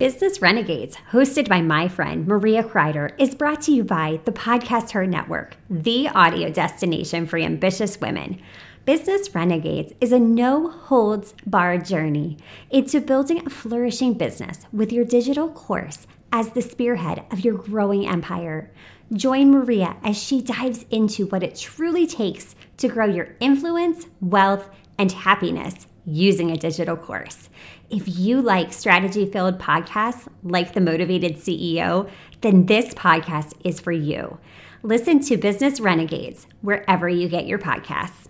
Business Renegades, hosted by my friend Maria Kreider, is brought to you by the Podcast Her Network, the audio destination for ambitious women. Business Renegades is a no holds barred journey into building a flourishing business with your digital course as the spearhead of your growing empire. Join Maria as she dives into what it truly takes to grow your influence, wealth, and happiness using a digital course. If you like strategy filled podcasts like The Motivated CEO, then this podcast is for you. Listen to Business Renegades wherever you get your podcasts.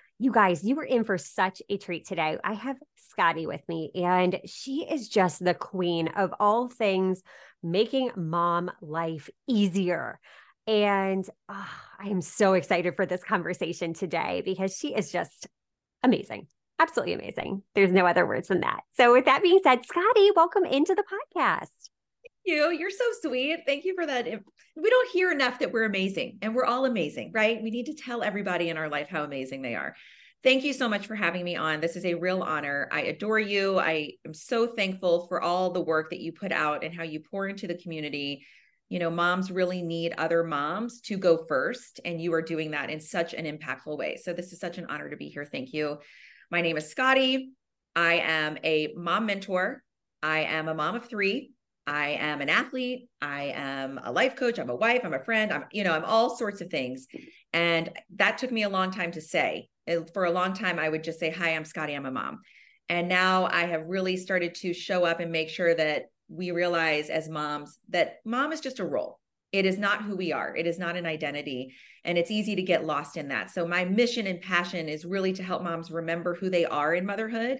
You guys, you were in for such a treat today. I have Scottie with me, and she is just the queen of all things making mom life easier. And oh, I am so excited for this conversation today because she is just amazing. Absolutely amazing. There's no other words than that. So, with that being said, Scottie, welcome into the podcast. You. You're so sweet. Thank you for that. We don't hear enough that we're amazing and we're all amazing, right? We need to tell everybody in our life how amazing they are. Thank you so much for having me on. This is a real honor. I adore you. I am so thankful for all the work that you put out and how you pour into the community. You know, moms really need other moms to go first, and you are doing that in such an impactful way. So, this is such an honor to be here. Thank you. My name is Scottie. I am a mom mentor. I am a mom of three. I am an athlete. I am a life coach. I'm a wife. I'm a friend. I'm, you know, I'm all sorts of things. And that took me a long time to say for a long time, I would just say, Hi, I'm Scottie, I'm a mom. And now I have really started to show up and make sure that we realize as moms that mom is just a role. It is not who we are, it is not an identity. And it's easy to get lost in that. So, my mission and passion is really to help moms remember who they are in motherhood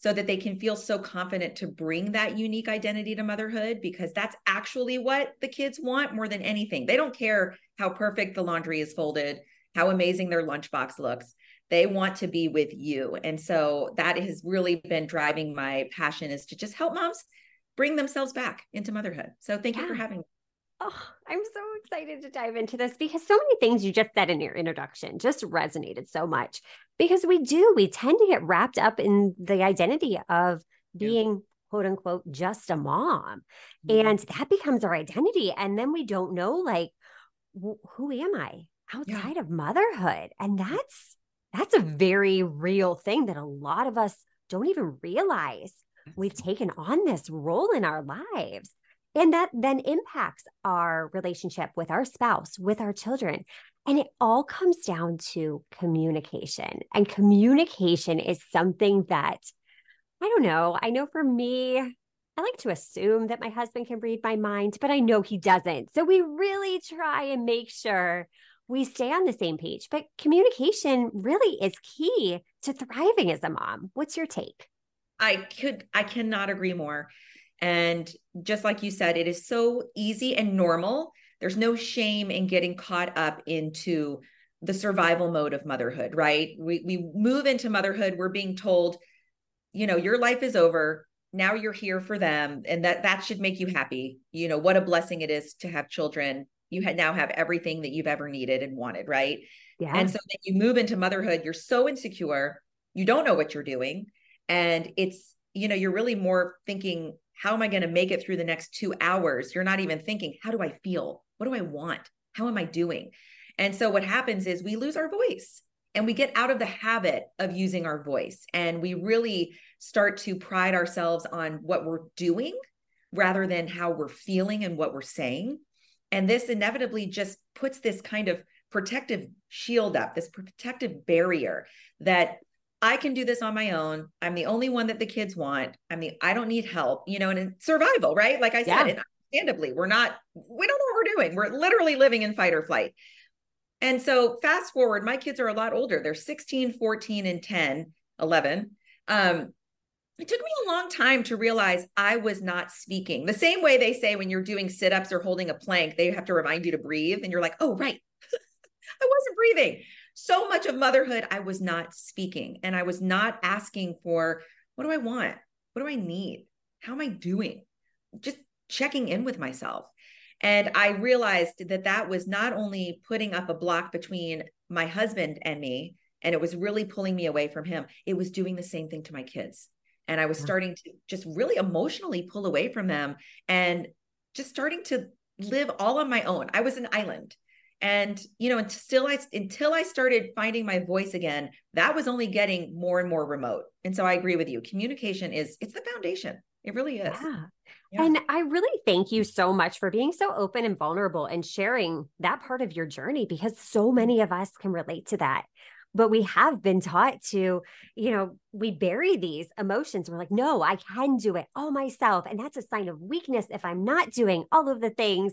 so that they can feel so confident to bring that unique identity to motherhood because that's actually what the kids want more than anything. They don't care how perfect the laundry is folded, how amazing their lunchbox looks they want to be with you and so that has really been driving my passion is to just help moms bring themselves back into motherhood so thank yeah. you for having me Oh, I'm so excited to dive into this because so many things you just said in your introduction just resonated so much. Because we do, we tend to get wrapped up in the identity of being yeah. quote unquote just a mom. Mm-hmm. And that becomes our identity. And then we don't know, like, who am I outside yeah. of motherhood? And that's that's a very real thing that a lot of us don't even realize we've taken on this role in our lives. And that then impacts our relationship with our spouse, with our children. And it all comes down to communication. And communication is something that I don't know. I know for me, I like to assume that my husband can read my mind, but I know he doesn't. So we really try and make sure we stay on the same page. But communication really is key to thriving as a mom. What's your take? I could, I cannot agree more. And just like you said, it is so easy and normal. There's no shame in getting caught up into the survival mode of motherhood, right? We we move into motherhood, we're being told, you know, your life is over. Now you're here for them and that that should make you happy. You know, what a blessing it is to have children you had now have everything that you've ever needed and wanted, right? Yeah. And so then you move into motherhood, you're so insecure, you don't know what you're doing. And it's, you know, you're really more thinking, how am I going to make it through the next two hours? You're not even thinking, how do I feel? What do I want? How am I doing? And so what happens is we lose our voice and we get out of the habit of using our voice and we really start to pride ourselves on what we're doing rather than how we're feeling and what we're saying and this inevitably just puts this kind of protective shield up, this protective barrier that I can do this on my own. I'm the only one that the kids want. I'm the I don't need help, you know, and in survival, right? Like I yeah. said, understandably, we're not, we don't know what we're doing. We're literally living in fight or flight. And so fast forward, my kids are a lot older. They're 16, 14, and 10, 11. Um, it took me a long time to realize I was not speaking. The same way they say when you're doing sit ups or holding a plank, they have to remind you to breathe. And you're like, oh, right. I wasn't breathing. So much of motherhood, I was not speaking and I was not asking for what do I want? What do I need? How am I doing? Just checking in with myself. And I realized that that was not only putting up a block between my husband and me, and it was really pulling me away from him, it was doing the same thing to my kids. And I was mm. starting to just really emotionally pull away from them and just starting to live all on my own. I was an island. And you know, until I until I started finding my voice again, that was only getting more and more remote. And so I agree with you. Communication is it's the foundation. It really is. Yeah. yeah. And I really thank you so much for being so open and vulnerable and sharing that part of your journey because so mm-hmm. many of us can relate to that. But we have been taught to, you know, we bury these emotions. We're like, no, I can do it all myself. And that's a sign of weakness if I'm not doing all of the things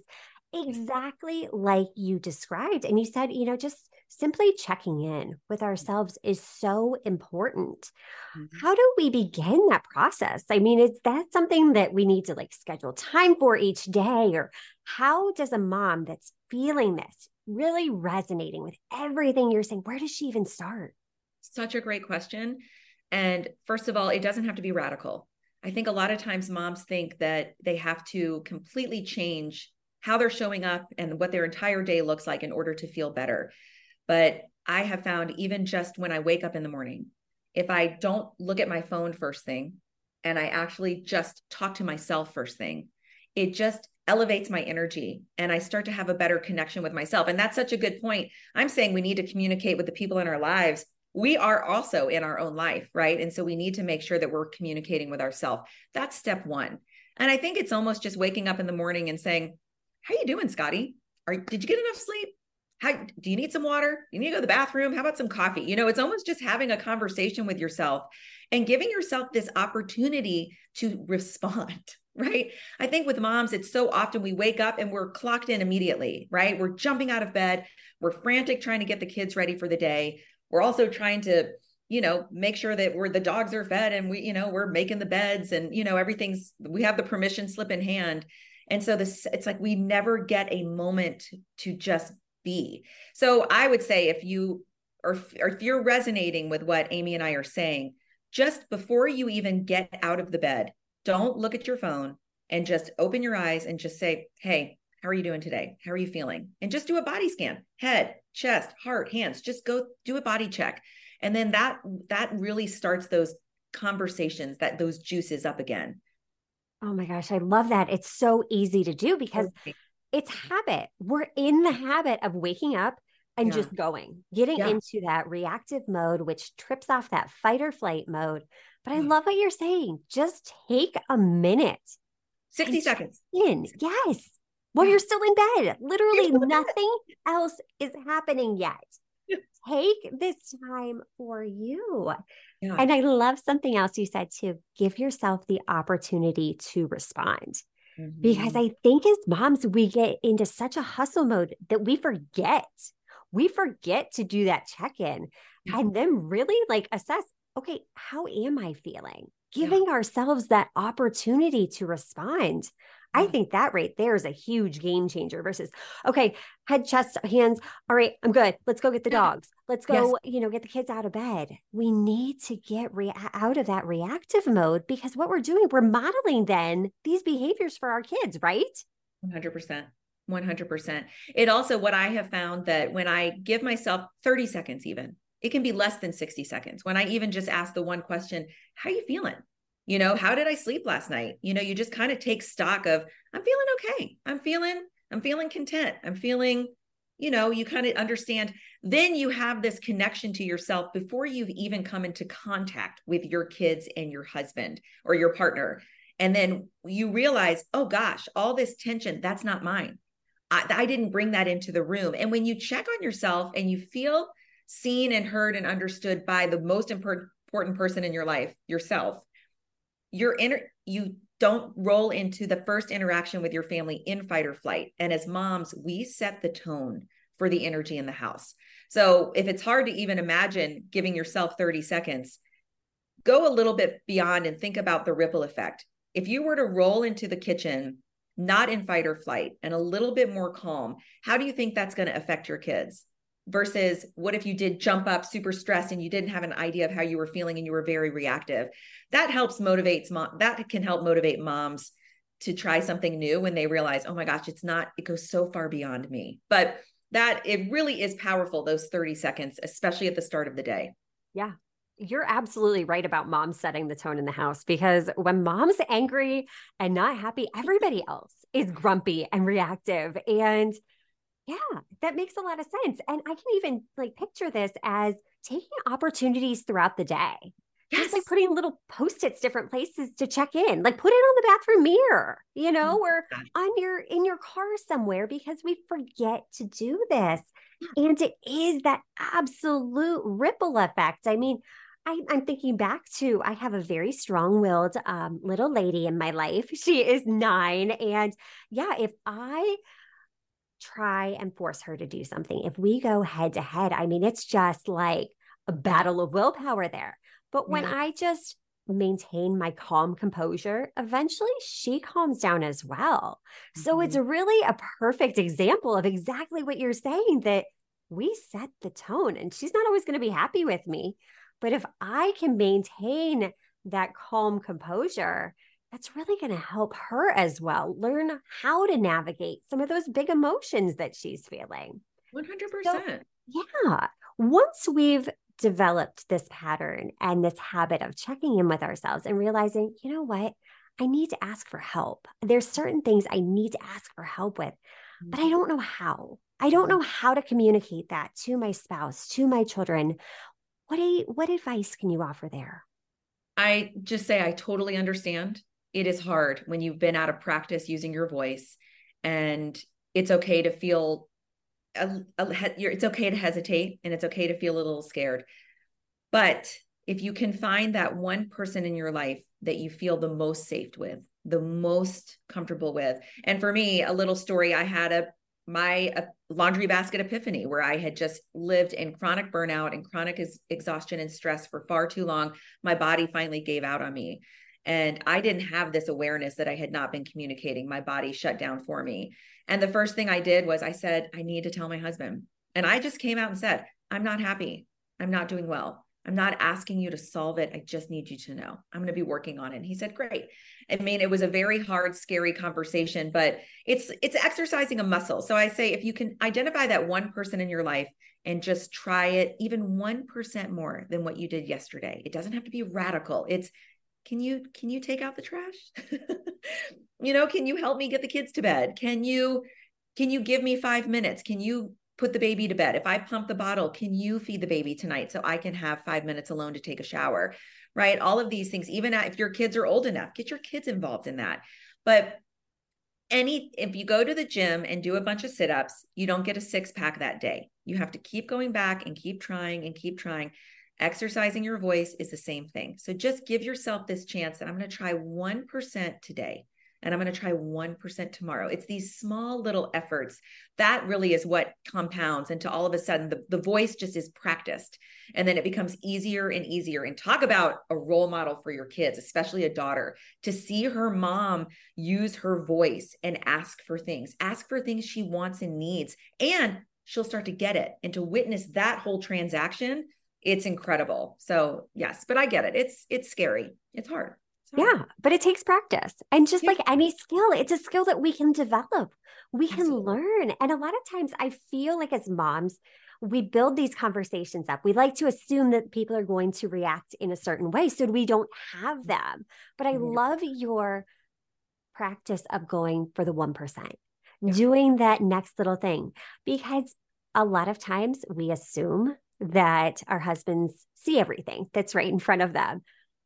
exactly like you described. And you said, you know, just simply checking in with ourselves is so important. Mm-hmm. How do we begin that process? I mean, is that something that we need to like schedule time for each day? Or how does a mom that's feeling this really resonating with everything you're saying, where does she even start? Such a great question. And first of all, it doesn't have to be radical. I think a lot of times moms think that they have to completely change how they're showing up and what their entire day looks like in order to feel better. But I have found even just when I wake up in the morning, if I don't look at my phone first thing and I actually just talk to myself first thing, it just elevates my energy and I start to have a better connection with myself. And that's such a good point. I'm saying we need to communicate with the people in our lives. We are also in our own life, right? And so we need to make sure that we're communicating with ourselves. That's step one. And I think it's almost just waking up in the morning and saying, How you doing, Scottie? Are did you get enough sleep? how do you need some water? You need to go to the bathroom? How about some coffee? You know, it's almost just having a conversation with yourself and giving yourself this opportunity to respond, right? I think with moms, it's so often we wake up and we're clocked in immediately, right? We're jumping out of bed, we're frantic trying to get the kids ready for the day. We're also trying to you know make sure that we're the dogs are fed and we you know we're making the beds and you know everything's we have the permission slip in hand and so this it's like we never get a moment to just be. So I would say if you or, or if you're resonating with what Amy and I are saying, just before you even get out of the bed, don't look at your phone and just open your eyes and just say, Hey, how are you doing today? How are you feeling? And just do a body scan, head, chest, heart, hands, just go do a body check. And then that that really starts those conversations, that those juices up again. Oh my gosh, I love that. It's so easy to do because okay it's habit. We're in the habit of waking up and yeah. just going, getting yeah. into that reactive mode, which trips off that fight or flight mode. But I love what you're saying. Just take a minute. 60 seconds. In. Yes. Well, you're still in bed. Literally nothing else is happening yet. Take this time for you. Yeah. And I love something else you said too. Give yourself the opportunity to respond. Mm-hmm. Because I think as moms, we get into such a hustle mode that we forget. We forget to do that check in mm-hmm. and then really like assess okay, how am I feeling? Giving yeah. ourselves that opportunity to respond. I mm. think that right there is a huge game changer versus, okay, head, chest, hands. All right, I'm good. Let's go get the dogs. Let's go, yes. you know, get the kids out of bed. We need to get re- out of that reactive mode because what we're doing, we're modeling then these behaviors for our kids, right? 100%. 100%. It also, what I have found that when I give myself 30 seconds, even, it can be less than 60 seconds. When I even just ask the one question, how are you feeling? You know how did i sleep last night? You know you just kind of take stock of i'm feeling okay. I'm feeling i'm feeling content. I'm feeling you know you kind of understand. Then you have this connection to yourself before you've even come into contact with your kids and your husband or your partner. And then you realize oh gosh all this tension that's not mine. I, I didn't bring that into the room. And when you check on yourself and you feel seen and heard and understood by the most important person in your life yourself you're in you don't roll into the first interaction with your family in fight or flight and as moms we set the tone for the energy in the house so if it's hard to even imagine giving yourself 30 seconds go a little bit beyond and think about the ripple effect. If you were to roll into the kitchen, not in fight or flight, and a little bit more calm, how do you think that's going to affect your kids? Versus what if you did jump up super stressed and you didn't have an idea of how you were feeling and you were very reactive? That helps motivates mom. That can help motivate moms to try something new when they realize, oh my gosh, it's not, it goes so far beyond me. But that it really is powerful, those 30 seconds, especially at the start of the day. Yeah. You're absolutely right about mom setting the tone in the house because when mom's angry and not happy, everybody else is grumpy and reactive. And yeah, that makes a lot of sense. And I can even like picture this as taking opportunities throughout the day. Yes. Just like putting little post-its different places to check in. Like put it on the bathroom mirror, you know, or on your in your car somewhere because we forget to do this. And it is that absolute ripple effect. I mean, I, am thinking back to I have a very strong willed um, little lady in my life. She is nine. And yeah, if I try and force her to do something, if we go head to head, I mean, it's just like a battle of willpower there. But when yeah. I just maintain my calm composure, eventually she calms down as well. Mm-hmm. So it's mm-hmm. really a perfect example of exactly what you're saying that we set the tone and she's not always going to be happy with me. But if I can maintain that calm composure, that's really going to help her as well learn how to navigate some of those big emotions that she's feeling. 100%. So, yeah. Once we've developed this pattern and this habit of checking in with ourselves and realizing, you know what? I need to ask for help. There's certain things I need to ask for help with, but I mm-hmm. don't know how. I don't know how to communicate that to my spouse, to my children. What a, what advice can you offer there? I just say I totally understand. It is hard when you've been out of practice using your voice and it's okay to feel a, a, it's okay to hesitate and it's okay to feel a little scared. But if you can find that one person in your life that you feel the most safe with, the most comfortable with. And for me, a little story I had a my a laundry basket epiphany where I had just lived in chronic burnout and chronic ex- exhaustion and stress for far too long. My body finally gave out on me. And I didn't have this awareness that I had not been communicating. My body shut down for me. And the first thing I did was I said, I need to tell my husband. And I just came out and said, I'm not happy. I'm not doing well. I'm not asking you to solve it. I just need you to know. I'm going to be working on it. And he said, "Great." I mean, it was a very hard, scary conversation, but it's it's exercising a muscle. So I say if you can identify that one person in your life and just try it even 1% more than what you did yesterday. It doesn't have to be radical. It's can you can you take out the trash? You know can you help me get the kids to bed? Can you can you give me 5 minutes? Can you put the baby to bed? If i pump the bottle can you feed the baby tonight so i can have 5 minutes alone to take a shower? Right? All of these things even if your kids are old enough get your kids involved in that. But any if you go to the gym and do a bunch of sit-ups you don't get a six pack that day. You have to keep going back and keep trying and keep trying Exercising your voice is the same thing. So just give yourself this chance that I'm going to try 1% today and I'm going to try 1% tomorrow. It's these small little efforts that really is what compounds into all of a sudden the, the voice just is practiced. And then it becomes easier and easier. And talk about a role model for your kids, especially a daughter, to see her mom use her voice and ask for things, ask for things she wants and needs. And she'll start to get it and to witness that whole transaction it's incredible. So yes, but I get it. It's it's scary. It's hard. Yeah, but it takes practice. And just yeah. like any skill, it's a skill that we can develop. We can Absolutely. learn. And a lot of times I feel like as moms, we build these conversations up. We like to assume that people are going to react in a certain way so we don't have them. But I mm-hmm. love your practice of going for the 1%, yeah. doing that next little thing because a lot of times we assume that our husbands see everything that's right in front of them.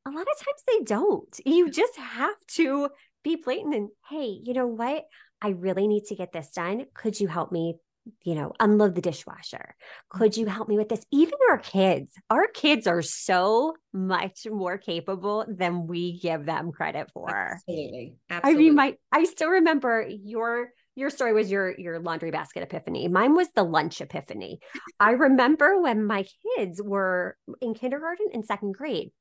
A lot of times they don't. You just have to be blatant and, hey, you know what? I really need to get this done. Could you help me, you know, unload the dishwasher? Could you help me with this? Even our kids, our kids are so much more capable than we give them credit for. Absolutely. Absolutely. I mean, my I still remember your your story was your your laundry basket epiphany. Mine was the lunch epiphany. I remember when my kids were in kindergarten and second grade.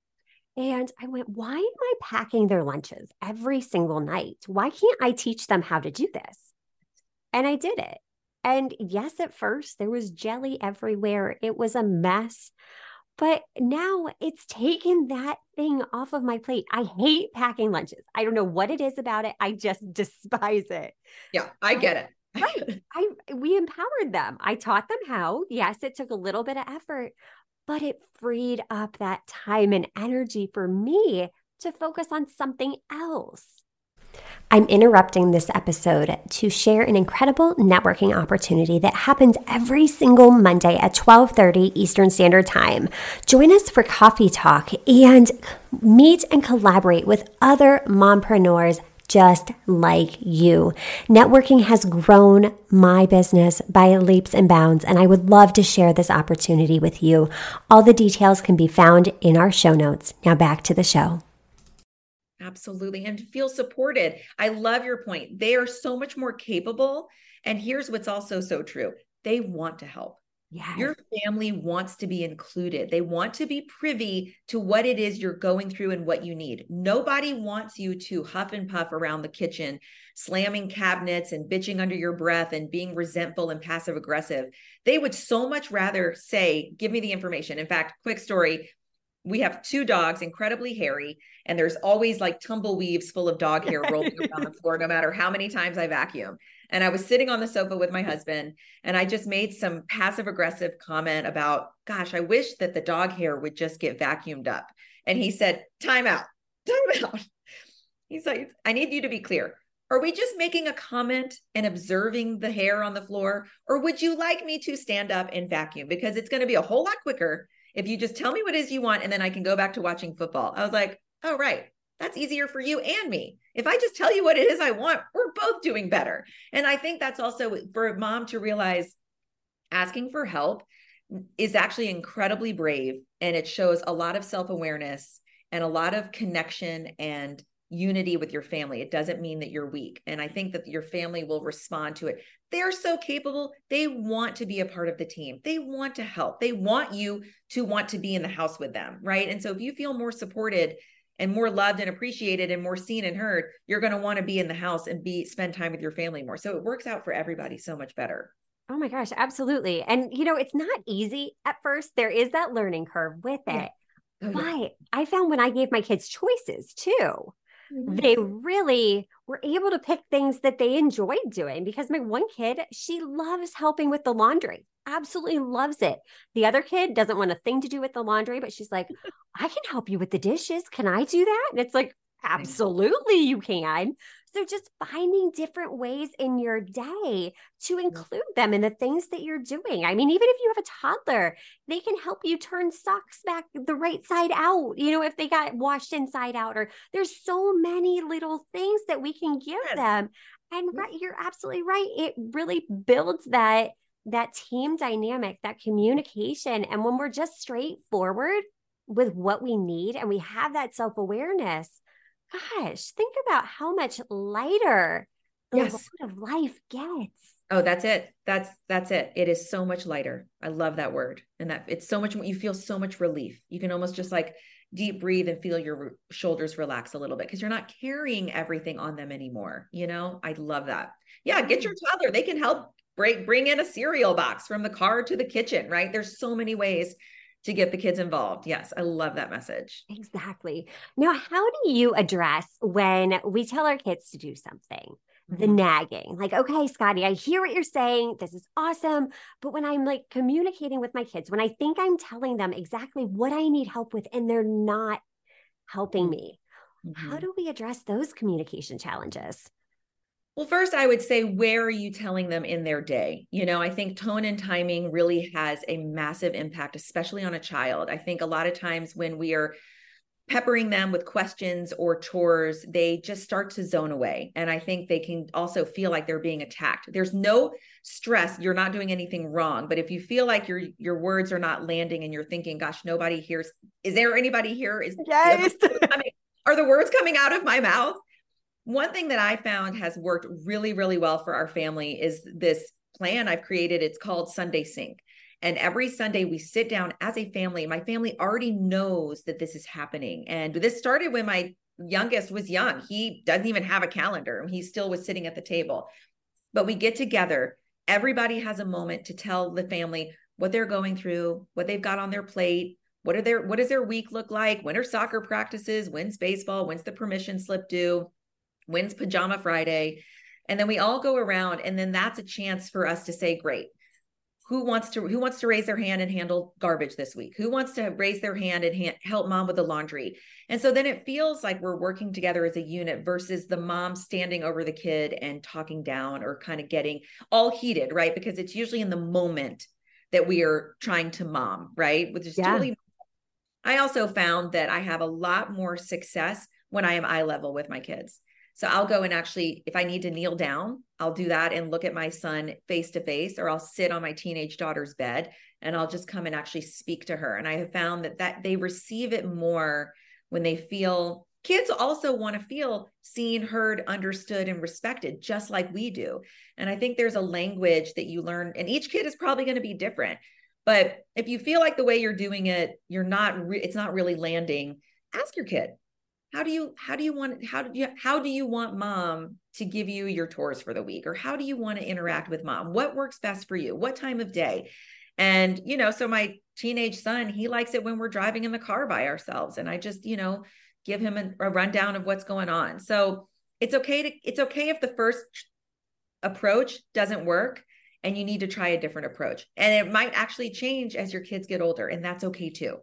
And I went, why am I packing their lunches every single night? Why can't I teach them how to do this? And I did it. And yes, at first there was jelly everywhere. It was a mess. But now it's taken that thing off of my plate. I hate packing lunches. I don't know what it is about it. I just despise it. Yeah, I get it. right. I we empowered them. I taught them how. Yes, it took a little bit of effort, but it freed up that time and energy for me to focus on something else. I'm interrupting this episode to share an incredible networking opportunity that happens every single Monday at 12:30 Eastern Standard Time. Join us for coffee talk and meet and collaborate with other mompreneurs just like you. Networking has grown my business by leaps and bounds, and I would love to share this opportunity with you. All the details can be found in our show notes. Now back to the show. Absolutely. And feel supported. I love your point. They are so much more capable. And here's what's also so true they want to help. Yes. Your family wants to be included. They want to be privy to what it is you're going through and what you need. Nobody wants you to huff and puff around the kitchen, slamming cabinets and bitching under your breath and being resentful and passive aggressive. They would so much rather say, Give me the information. In fact, quick story we have two dogs, incredibly hairy, and there's always like tumbleweaves full of dog hair rolling around the floor, no matter how many times I vacuum. And I was sitting on the sofa with my husband, and I just made some passive aggressive comment about, gosh, I wish that the dog hair would just get vacuumed up. And he said, time out, time out. He's like, I need you to be clear. Are we just making a comment and observing the hair on the floor? Or would you like me to stand up and vacuum? Because it's going to be a whole lot quicker if you just tell me what it is you want and then I can go back to watching football. I was like, oh, right. That's easier for you and me. If I just tell you what it is I want, we're both doing better. And I think that's also for a mom to realize asking for help is actually incredibly brave and it shows a lot of self-awareness and a lot of connection and unity with your family. It doesn't mean that you're weak. And I think that your family will respond to it. They're so capable. They want to be a part of the team. They want to help. They want you to want to be in the house with them. Right. And so if you feel more supported and more loved and appreciated and more seen and heard, you're going to want to be in the house and be spend time with your family more. So it works out for everybody so much better. Oh my gosh, absolutely. And you know, it's not easy at first. There is that learning curve with it. Yeah. Oh, yeah. But I found when I gave my kids choices too, Mm-hmm. they really were able to pick things that they enjoyed doing because my one kid, she loves helping with the laundry, absolutely loves it. The other kid doesn't want a thing to do with the laundry, but she's like, I can help you with the dishes. Can I do that? And it's like, absolutely, you can. So just finding different ways in your day to include them in the things that you're doing. I mean, even if you have a toddler, they can help you turn socks back the right side out, you know, if they got washed inside out, or there's so many little things that we can give yes. them. And right, you're absolutely right. It really builds that that team dynamic, that communication. And when we're just straightforward with what we need and we have that self-awareness, gosh, think about how much lighter the yes. load of life gets. Oh, that's it. That's that's it. It is so much lighter. I love that word. And that it's so much you feel so much relief. You can almost just like deep breathe and feel your shoulders relax a little bit because you're not carrying everything on them anymore. You know, I love that. Yeah, get your mm. toddler. They can help break bring in a cereal box from the car to the kitchen, right? There's so many ways to get the kids involved. Yes, I love that message. Exactly. Now, how do you address when we tell our kids to do something? The mm-hmm. nagging, like, okay, Scottie, I hear what you're saying. This is awesome. But when I'm like communicating with my kids, when I think I'm telling them exactly what I need help with and they're not helping mm-hmm. me, mm-hmm. how do we address those communication challenges? Well, first, I would say, where are you telling them in their day? You know, I think tone and timing really has a massive impact, especially on a child. I think a lot of times when we are peppering them with questions or chores, they just start to zone away. And I think they can also feel like they're being attacked. There's no stress, you're not doing anything wrong. But if you feel like your your words are not landing and you're thinking, gosh, nobody hears, is there anybody here? Is yes. are the words coming out of my mouth? One thing that I found has worked really, really well for our family is this plan I've created. It's called Sunday Sync. And every Sunday we sit down as a family. My family already knows that this is happening. And this started when my youngest was young. He doesn't even have a calendar. He still was sitting at the table. But we get together. Everybody has a moment to tell the family what they're going through, what they've got on their plate, what are their what does their week look like? When are soccer practices? When's baseball? When's the permission slip due? When's pajama Friday? And then we all go around and then that's a chance for us to say, great, who wants to who wants to raise their hand and handle garbage this week? Who wants to raise their hand and hand, help mom with the laundry? And so then it feels like we're working together as a unit versus the mom standing over the kid and talking down or kind of getting all heated right? Because it's usually in the moment that we are trying to mom right? Which is yeah. totally i also found that i have a lot more success when i am eye level with my kids so I'll go and actually, if I need to kneel down, I'll do that and look at my son face to face, or I'll sit on my teenage daughter's bed and I'll just come and actually speak to her. And I have found that that they receive it more when they feel kids also want to feel seen, heard, understood, and respected, just like we do. And I think there's a language that you learn, and each kid is probably going to be different. But if you feel like the way you're doing it, you're not, re- it's not really landing, ask your kid, how do you how do you want how do you how do you want mom to give you your tours for the week? Or how do you want to interact with mom? What works best for you? What time of day? And you know so my teenage son he likes it when we're driving in the car by ourselves and i just you know give him a, a rundown of what's going on. So it's okay to it's okay if the first approach doesn't work and you need to try a different approach. And it might actually change as your kids get older and that's okay too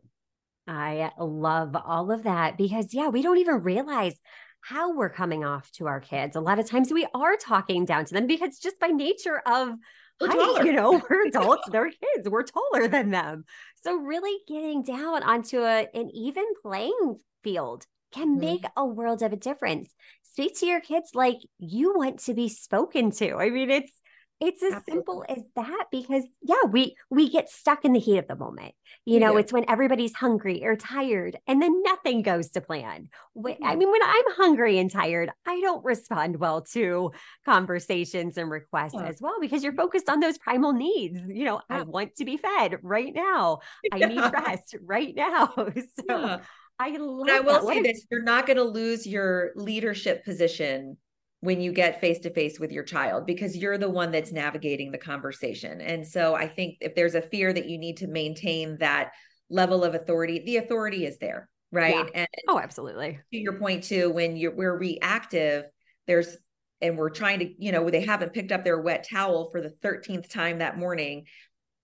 I love all of that because, yeah, we don't even realize how we're coming off to our kids. A lot of times we are talking down to them because just by nature of height, you know, we're adults, they're kids, we're taller than them. So really getting down onto a, an even playing field can mm-hmm. make a world of a difference. Speak to your kids like you want to be spoken to. I mean, it's it's as Absolutely. simple as that because yeah we we get stuck in the heat of the moment you know it's when everybody's hungry or tired and then nothing goes to plan mm-hmm. i mean when i'm hungry and tired i don't respond well to conversations and requests yeah. as well because you're focused on those primal needs you know yeah. i want to be fed right now i need rest right now so yeah. I love. I will say this: you're not going to lose your leadership position when you get face to face with your child because you're the one that's navigating the conversation. And so I think if there's a fear that you need to maintain that level of authority, the authority is there, right? Yeah. And oh, absolutely. To your point too, when you're we're reactive, there's and we're trying to, you know, they haven't picked up their wet towel for the 13th time that morning.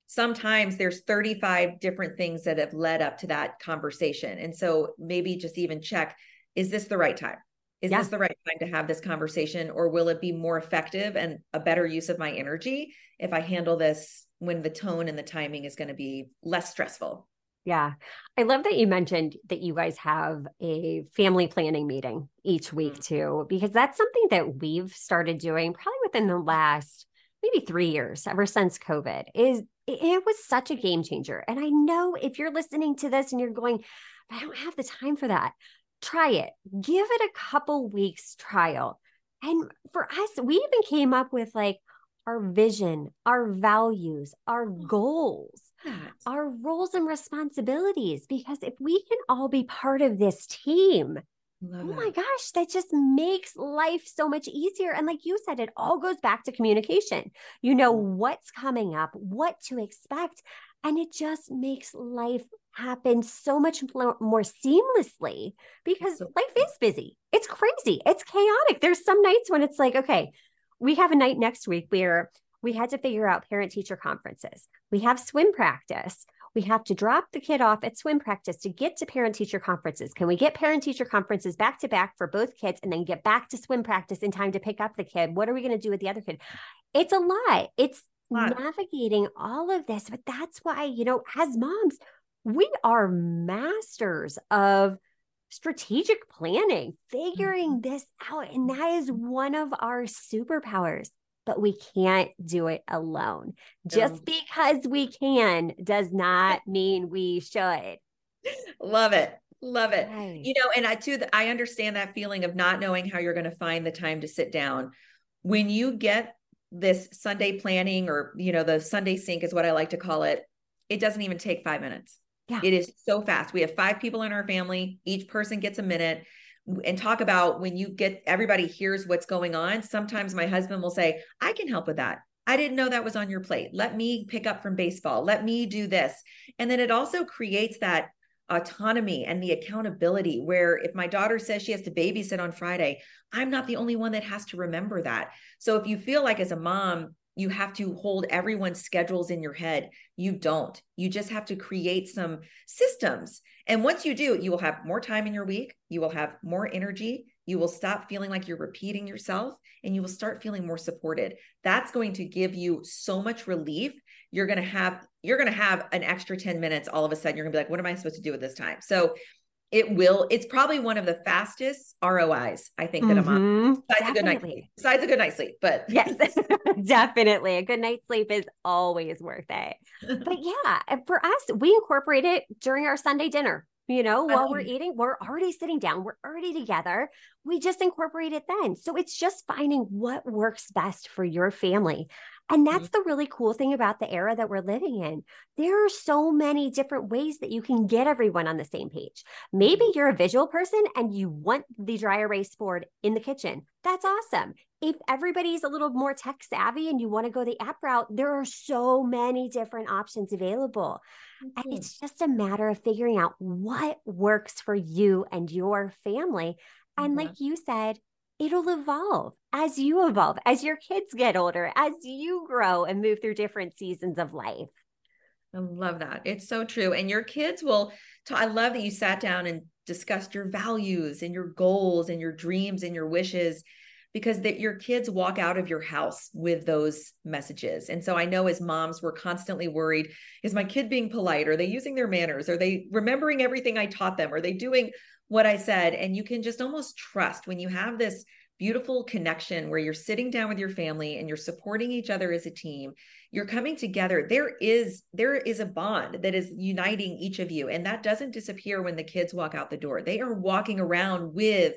Sometimes there's 35 different things that have led up to that conversation. And so maybe just even check is this the right time? Is yeah. this the right time to have this conversation or will it be more effective and a better use of my energy if i handle this when the tone and the timing is going to be less stressful yeah i love that you mentioned that you guys have a family planning meeting each week mm-hmm. too because that's something that we've started doing probably within the last maybe three years ever since covid is it was such a game changer and i know if you're listening to this and you're going i don't have the time for that try it. Give it a couple weeks trial. And for us, we even came up with like our vision, our values, our hmm. goals, our roles and responsibilities. Because if we can all be part of this team, Love oh my gosh, that just makes life so much easier. And like you said, it all goes back to communication. You know hmm. what's coming up, what to expect, and it just makes life happen so much more seamlessly because so life is busy. It's crazy. It's chaotic. There's some nights when it's like, okay, we have a night next week where we had to figure out parent teacher conferences. We have swim practice. We have to drop the kid off at swim practice to get to parent teacher conferences. Can we get parent teacher conferences back to back for both kids and then get back to swim practice in time to pick up the kid? What are we going to do with the other kid? It's a lot. It's navigating all of this. But that's why, you know, as moms, we are masters of strategic planning, figuring mm-hmm. this out. And that is one of our superpowers, but we can't do it alone. Just because we can does not mean we should. Love it. Love it. Nice. You know, and I too, I understand that feeling of not knowing how you're going to find the time to sit down. When you get this Sunday planning or, you know, the Sunday sync is what I like to call it it doesn't even take five minutes. Yeah. It is so fast. We have five people in our family, each person gets a minute and talk about when you get everybody hears what's going on. Sometimes my husband will say, I can help with that. I didn't know that was on your plate. Let me pick up from baseball. Let me do this. And then it also creates that autonomy and the accountability where if my daughter says she has to babysit on Friday, I'm not the only one that has to remember that. So if you feel like as a mom, you have to hold everyone's schedules in your head. You don't. You just have to create some systems. And once you do, you will have more time in your week. You will have more energy. You will stop feeling like you're repeating yourself and you will start feeling more supported. That's going to give you so much relief. You're going to have you're going to have an extra 10 minutes all of a sudden you're going to be like what am I supposed to do with this time? So it will it's probably one of the fastest rois i think that mm-hmm. a mom besides a good night sleep. Besides a good night's sleep but yes. Definitely. A good night's sleep is always worth it. But yeah for us we incorporate it during our sunday dinner you know while we're eating we're already sitting down we're already together. We just incorporate it then. So it's just finding what works best for your family and that's mm-hmm. the really cool thing about the era that we're living in. There are so many different ways that you can get everyone on the same page. Maybe you're a visual person and you want the dry erase board in the kitchen. That's awesome. If everybody's a little more tech savvy and you want to go the app route, there are so many different options available. Mm-hmm. And it's just a matter of figuring out what works for you and your family. And mm-hmm. like you said, it'll evolve as you evolve, as your kids get older, as you grow and move through different seasons of life. I love that. It's so true. And your kids will, t- I love that you sat down and discussed your values and your goals and your dreams and your wishes because that your kids walk out of your house with those messages. And so I know as moms, we're constantly worried is my kid being polite? Are they using their manners? Are they remembering everything I taught them? Are they doing what I said. And you can just almost trust when you have this beautiful connection where you're sitting down with your family and you're supporting each other as a team you're coming together there is there is a bond that is uniting each of you and that doesn't disappear when the kids walk out the door they are walking around with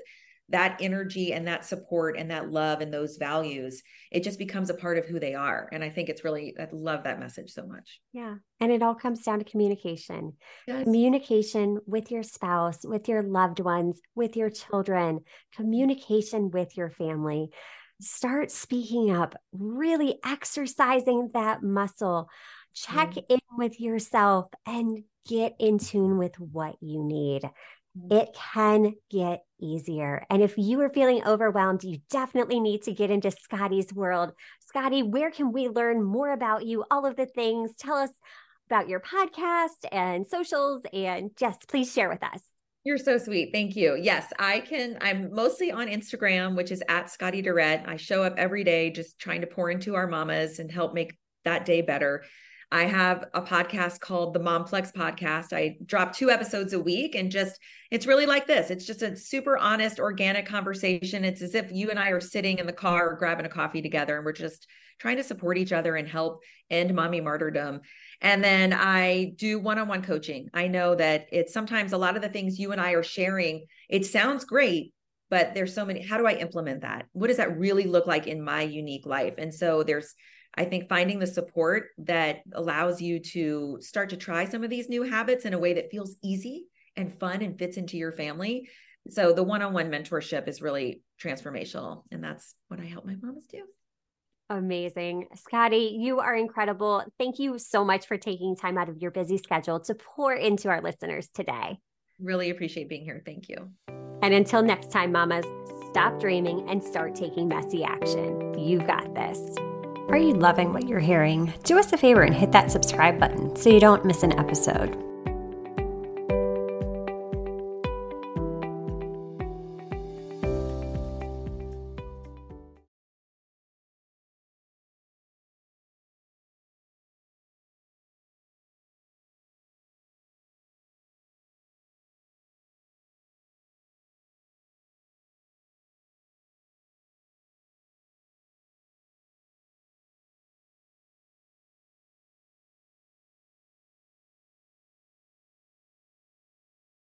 that energy and that support and that love and those values it just becomes a part of who they are. And i think it's really i love that message so much. Yeah. And it all comes down to communication. Yes. communication with your spouse with your loved ones with your children communication with your family. Start speaking up really exercising that muscle. Check mm. in with yourself and get in tune with what you need it can get easier. And if you are feeling overwhelmed, you definitely need to get into Scottie's world. Scottie, where can we learn more about you? All of the things. Tell us about your podcast and socials and just please share with us. You're so sweet. Thank you. Yes, I can. I'm mostly on Instagram, which is at Scottie Durrett. I show up every day just trying to pour into our mamas and help make that day better. I have a podcast called the Momplex Podcast. I drop two episodes a week and just, it's really like this. It's just a super honest, organic conversation. It's as if you and I are sitting in the car or grabbing a coffee together and we're just trying to support each other and help end mommy martyrdom. And then I do one on one coaching. I know that it's sometimes a lot of the things you and I are sharing, it sounds great, but there's so many. How do I implement that? What does that really look like in my unique life? And so there's, I think finding the support that allows you to start to try some of these new habits in a way that feels easy and fun and fits into your family. So the one-on-one mentorship is really transformational and that's what I help my moms do. Amazing. Scottie, you are incredible. Thank you so much for taking time out of your busy schedule to pour into our listeners today. Really appreciate being here. Thank you. And until next time, mamas, stop dreaming and start taking messy action. You've got this. Are you loving what you're hearing? Do us a favor and hit that subscribe button so you don't miss an episode.